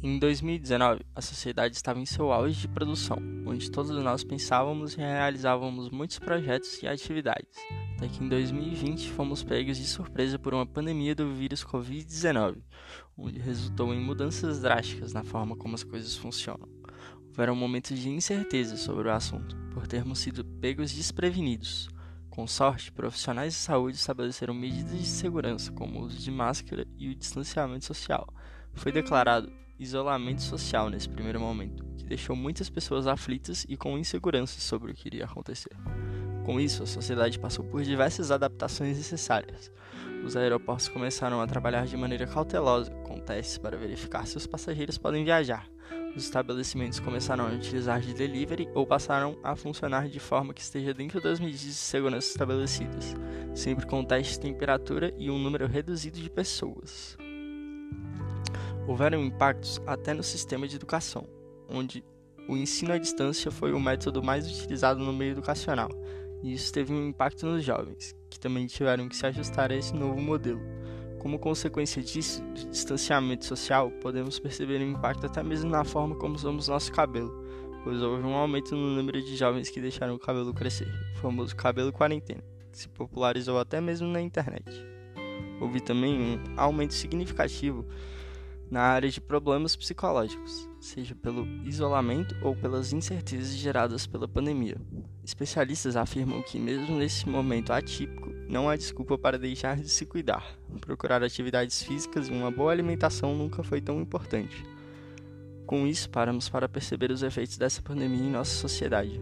Em 2019, a sociedade estava em seu auge de produção, onde todos nós pensávamos e realizávamos muitos projetos e atividades, até que em 2020 fomos pegos de surpresa por uma pandemia do vírus Covid-19, onde resultou em mudanças drásticas na forma como as coisas funcionam. Houveram momentos de incerteza sobre o assunto, por termos sido pegos desprevenidos. Com sorte, profissionais de saúde estabeleceram medidas de segurança, como o uso de máscara e o distanciamento social. Foi declarado isolamento social nesse primeiro momento, que deixou muitas pessoas aflitas e com insegurança sobre o que iria acontecer. Com isso, a sociedade passou por diversas adaptações necessárias. Os aeroportos começaram a trabalhar de maneira cautelosa, com testes para verificar se os passageiros podem viajar. Os estabelecimentos começaram a utilizar de delivery ou passaram a funcionar de forma que esteja dentro das medidas de segurança estabelecidas, sempre com teste de temperatura e um número reduzido de pessoas. Houveram impactos até no sistema de educação, onde o ensino à distância foi o método mais utilizado no meio educacional, e isso teve um impacto nos jovens, que também tiveram que se ajustar a esse novo modelo. Como consequência disso, do distanciamento social, podemos perceber um impacto até mesmo na forma como usamos nosso cabelo, pois houve um aumento no número de jovens que deixaram o cabelo crescer, o famoso cabelo quarentena, que se popularizou até mesmo na internet. Houve também um aumento significativo na área de problemas psicológicos, seja pelo isolamento ou pelas incertezas geradas pela pandemia. Especialistas afirmam que, mesmo nesse momento atípico, não há desculpa para deixar de se cuidar. Procurar atividades físicas e uma boa alimentação nunca foi tão importante. Com isso, paramos para perceber os efeitos dessa pandemia em nossa sociedade.